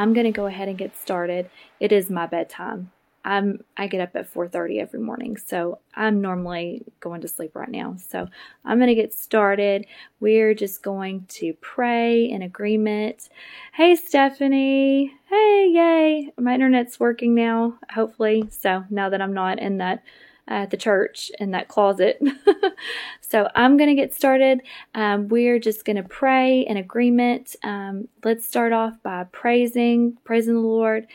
I'm going to go ahead and get started. It is my bedtime. I'm I get up at 4:30 every morning. So I'm normally going to sleep right now. So I'm going to get started. We're just going to pray in agreement. Hey Stephanie. Hey, yay. My internet's working now, hopefully. So now that I'm not in that at the church in that closet. so I'm going to get started. Um, we're just going to pray in agreement. Um, let's start off by praising, praising the Lord,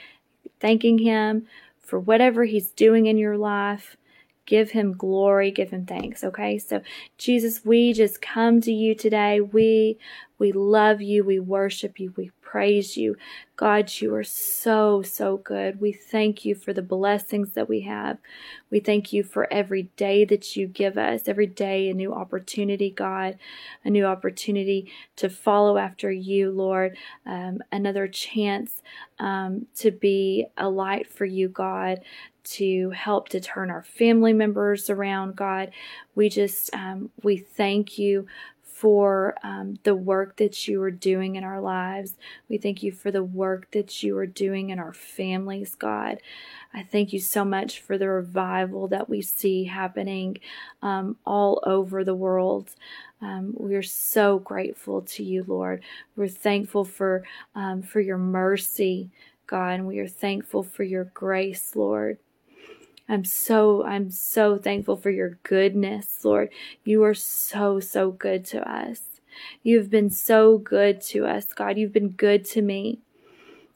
thanking Him for whatever He's doing in your life. Give him glory, give him thanks. Okay. So Jesus, we just come to you today. We, we love you. We worship you. We praise you. God, you are so, so good. We thank you for the blessings that we have. We thank you for every day that you give us, every day a new opportunity, God, a new opportunity to follow after you, Lord, um, another chance um, to be a light for you, God, to help to turn our family members around, God. We just, um, we thank you for um, the work that you are doing in our lives. We thank you for the work that you are doing in our families, God. I thank you so much for the revival that we see happening um, all over the world. Um, we're so grateful to you, Lord. We're thankful for um, for your mercy, God, and we are thankful for your grace, Lord. I'm so, I'm so thankful for your goodness, Lord. You are so, so good to us. You've been so good to us, God. You've been good to me.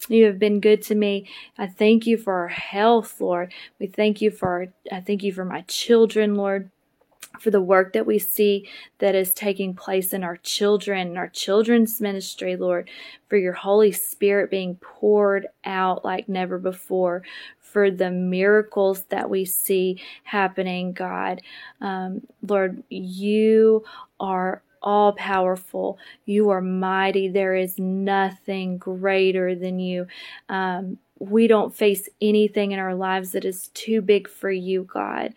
You have been good to me. I thank you for our health, Lord. We thank you for our, I thank you for my children, Lord for the work that we see that is taking place in our children and our children's ministry, Lord, for your Holy Spirit being poured out like never before, for the miracles that we see happening, God. Um, Lord, you are all powerful. You are mighty. There is nothing greater than you. Um, we don't face anything in our lives that is too big for you, God.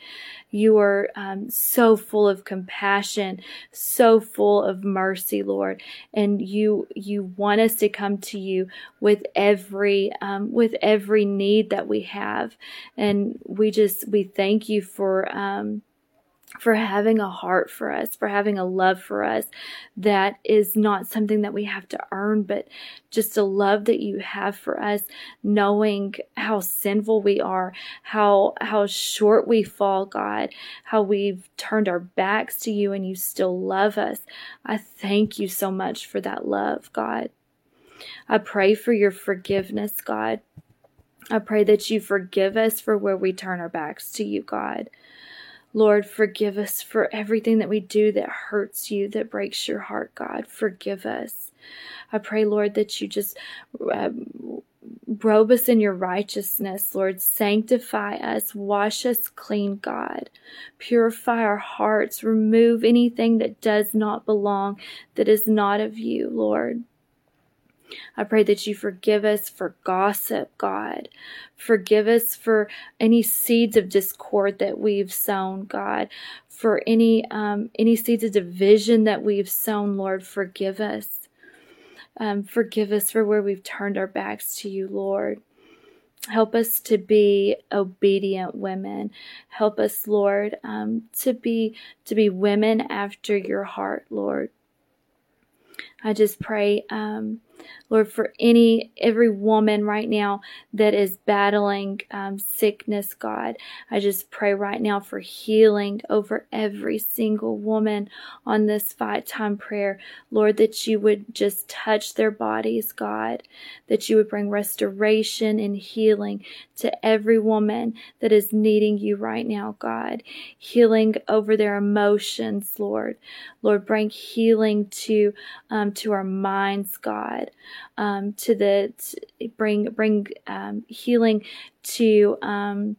You are um, so full of compassion, so full of mercy, Lord, and you you want us to come to you with every um, with every need that we have, and we just we thank you for. Um, for having a heart for us, for having a love for us that is not something that we have to earn, but just a love that you have for us, knowing how sinful we are, how, how short we fall, God, how we've turned our backs to you and you still love us. I thank you so much for that love, God. I pray for your forgiveness, God. I pray that you forgive us for where we turn our backs to you, God. Lord, forgive us for everything that we do that hurts you, that breaks your heart, God. Forgive us. I pray, Lord, that you just um, robe us in your righteousness, Lord. Sanctify us, wash us clean, God. Purify our hearts, remove anything that does not belong, that is not of you, Lord. I pray that you forgive us for gossip, God. Forgive us for any seeds of discord that we've sown, God. For any um, any seeds of division that we've sown, Lord, forgive us. Um, forgive us for where we've turned our backs to you, Lord. Help us to be obedient women. Help us, Lord, um, to be to be women after your heart, Lord. I just pray um, Lord, for any, every woman right now that is battling um, sickness, God, I just pray right now for healing over every single woman on this fight time prayer. Lord, that you would just touch their bodies, God, that you would bring restoration and healing to every woman that is needing you right now, God. Healing over their emotions, Lord. Lord, bring healing to, um, to our minds, God um, to the to bring bring um, healing to um,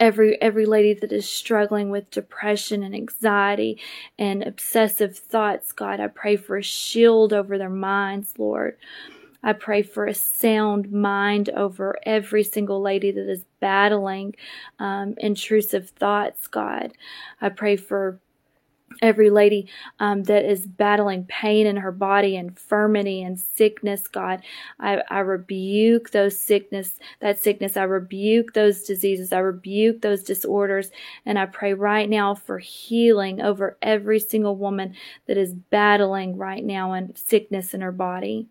every every lady that is struggling with depression and anxiety and obsessive thoughts. God, I pray for a shield over their minds, Lord. I pray for a sound mind over every single lady that is battling um, intrusive thoughts, God. I pray for every lady um, that is battling pain in her body, infirmity and sickness, God, I, I rebuke those sickness, that sickness. I rebuke those diseases. I rebuke those disorders. And I pray right now for healing over every single woman that is battling right now in sickness in her body.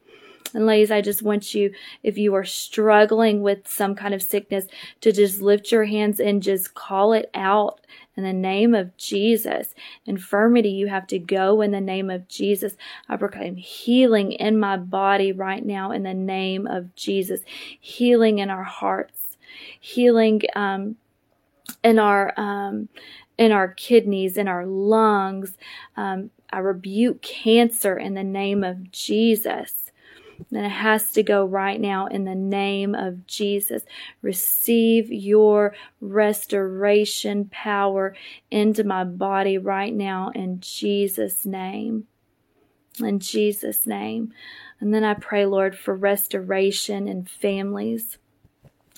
And ladies, I just want you, if you are struggling with some kind of sickness, to just lift your hands and just call it out in the name of Jesus. Infirmity, you have to go in the name of Jesus. I proclaim healing in my body right now in the name of Jesus. Healing in our hearts, healing um, in our um, in our kidneys, in our lungs. Um, I rebuke cancer in the name of Jesus. And it has to go right now in the name of Jesus. Receive your restoration power into my body right now in Jesus' name. In Jesus' name. And then I pray, Lord, for restoration in families.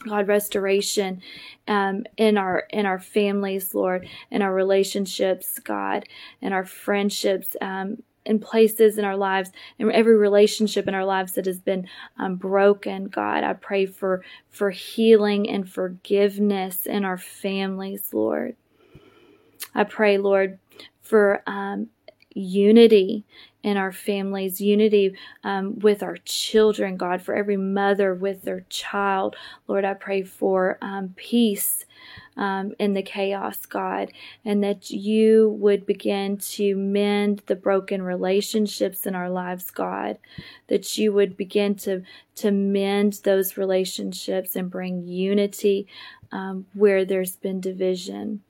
God, restoration um, in our in our families, Lord, in our relationships, God, in our friendships, um, in places in our lives, in every relationship in our lives that has been um, broken. God, I pray for for healing and forgiveness in our families, Lord. I pray, Lord, for um, unity in our families, unity um, with our children, God, for every mother with their child. Lord, I pray for um, peace um, in the chaos, God, and that you would begin to mend the broken relationships in our lives, God, that you would begin to, to mend those relationships and bring unity um, where there's been division.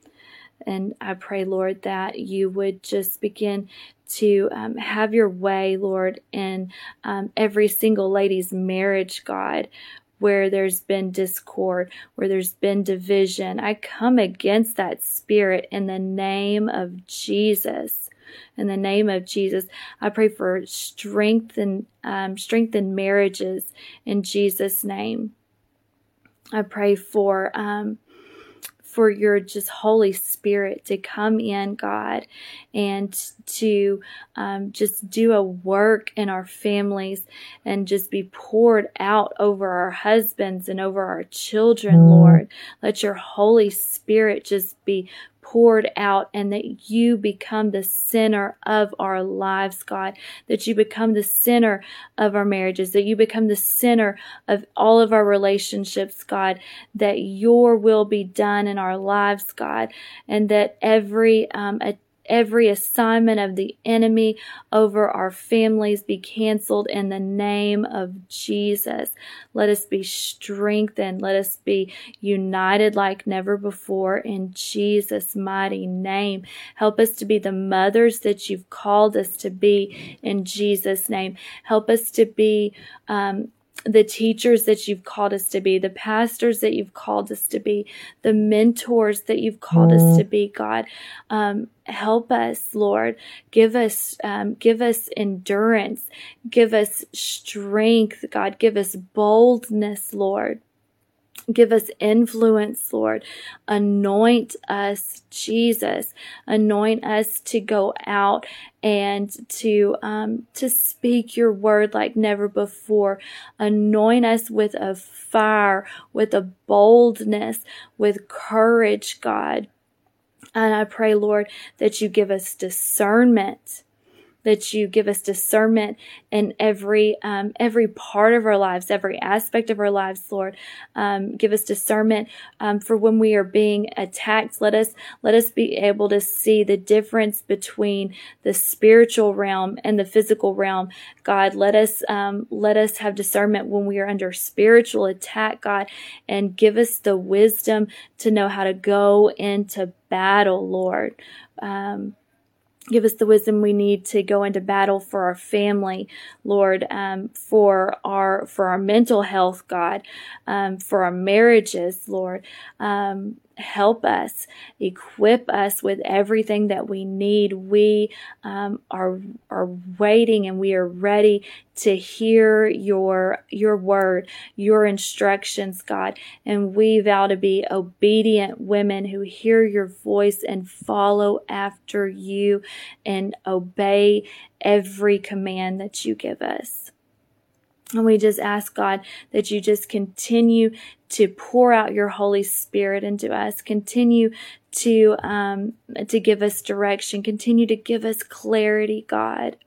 And I pray, Lord, that you would just begin to um, have your way, Lord, in um, every single lady's marriage, God, where there's been discord, where there's been division. I come against that spirit in the name of Jesus. In the name of Jesus, I pray for strength and um, strengthened marriages in Jesus' name. I pray for um, for your just Holy Spirit to come in, God, and to um, just do a work in our families and just be poured out over our husbands and over our children, mm. Lord. Let your Holy Spirit just be poured out and that you become the center of our lives, God, that you become the center of our marriages, that you become the center of all of our relationships, God, that your will be done in our lives, God, and that every um, every assignment of the enemy over our families be canceled in the name of Jesus. Let us be strengthened. Let us be united like never before in Jesus' mighty name. Help us to be the mothers that you've called us to be in Jesus' name. Help us to be um, the teachers that you've called us to be, the pastors that you've called us to be, the mentors that you've called mm. us to be, God. Um, help us, Lord. Give us, um, give us endurance. Give us strength, God. Give us boldness, Lord. Give us influence, Lord. Anoint us, Jesus. Anoint us to go out and to um, to speak your word like never before. Anoint us with a fire, with a boldness, with courage, God. And I pray, Lord, that you give us discernment that you give us discernment in every um, every part of our lives, every aspect of our lives, Lord. Um, give us discernment um, for when we are being attacked. Let us let us be able to see the difference between the spiritual realm and the physical realm. God, let us um, let us have discernment when we are under spiritual attack, God, and give us the wisdom to know how to go into battle, Lord. Um, give us the wisdom we need to go into battle for our family lord um, for our for our mental health god um, for our marriages lord. Um, help us, equip us with everything that we need. We um, are are waiting and we are ready to hear your your word, your instructions, God. And we vow to be obedient women who hear your voice and follow after you and obey every command that you give us. And we just ask God that you just continue to pour out your Holy Spirit into us. Continue to um, to give us direction. Continue to give us clarity, God.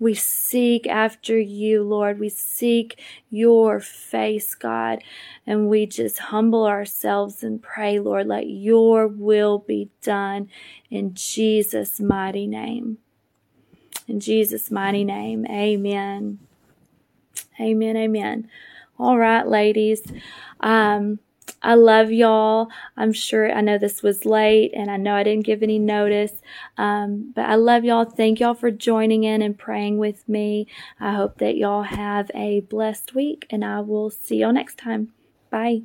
We seek after you, Lord. We seek your face, God. And we just humble ourselves and pray, Lord, let your will be done in Jesus' mighty name. In Jesus' mighty name, amen. Amen, amen. All right, ladies. Um, I love y'all. I'm sure I know this was late and I know I didn't give any notice. Um, but I love y'all. Thank y'all for joining in and praying with me. I hope that y'all have a blessed week and I will see y'all next time. Bye.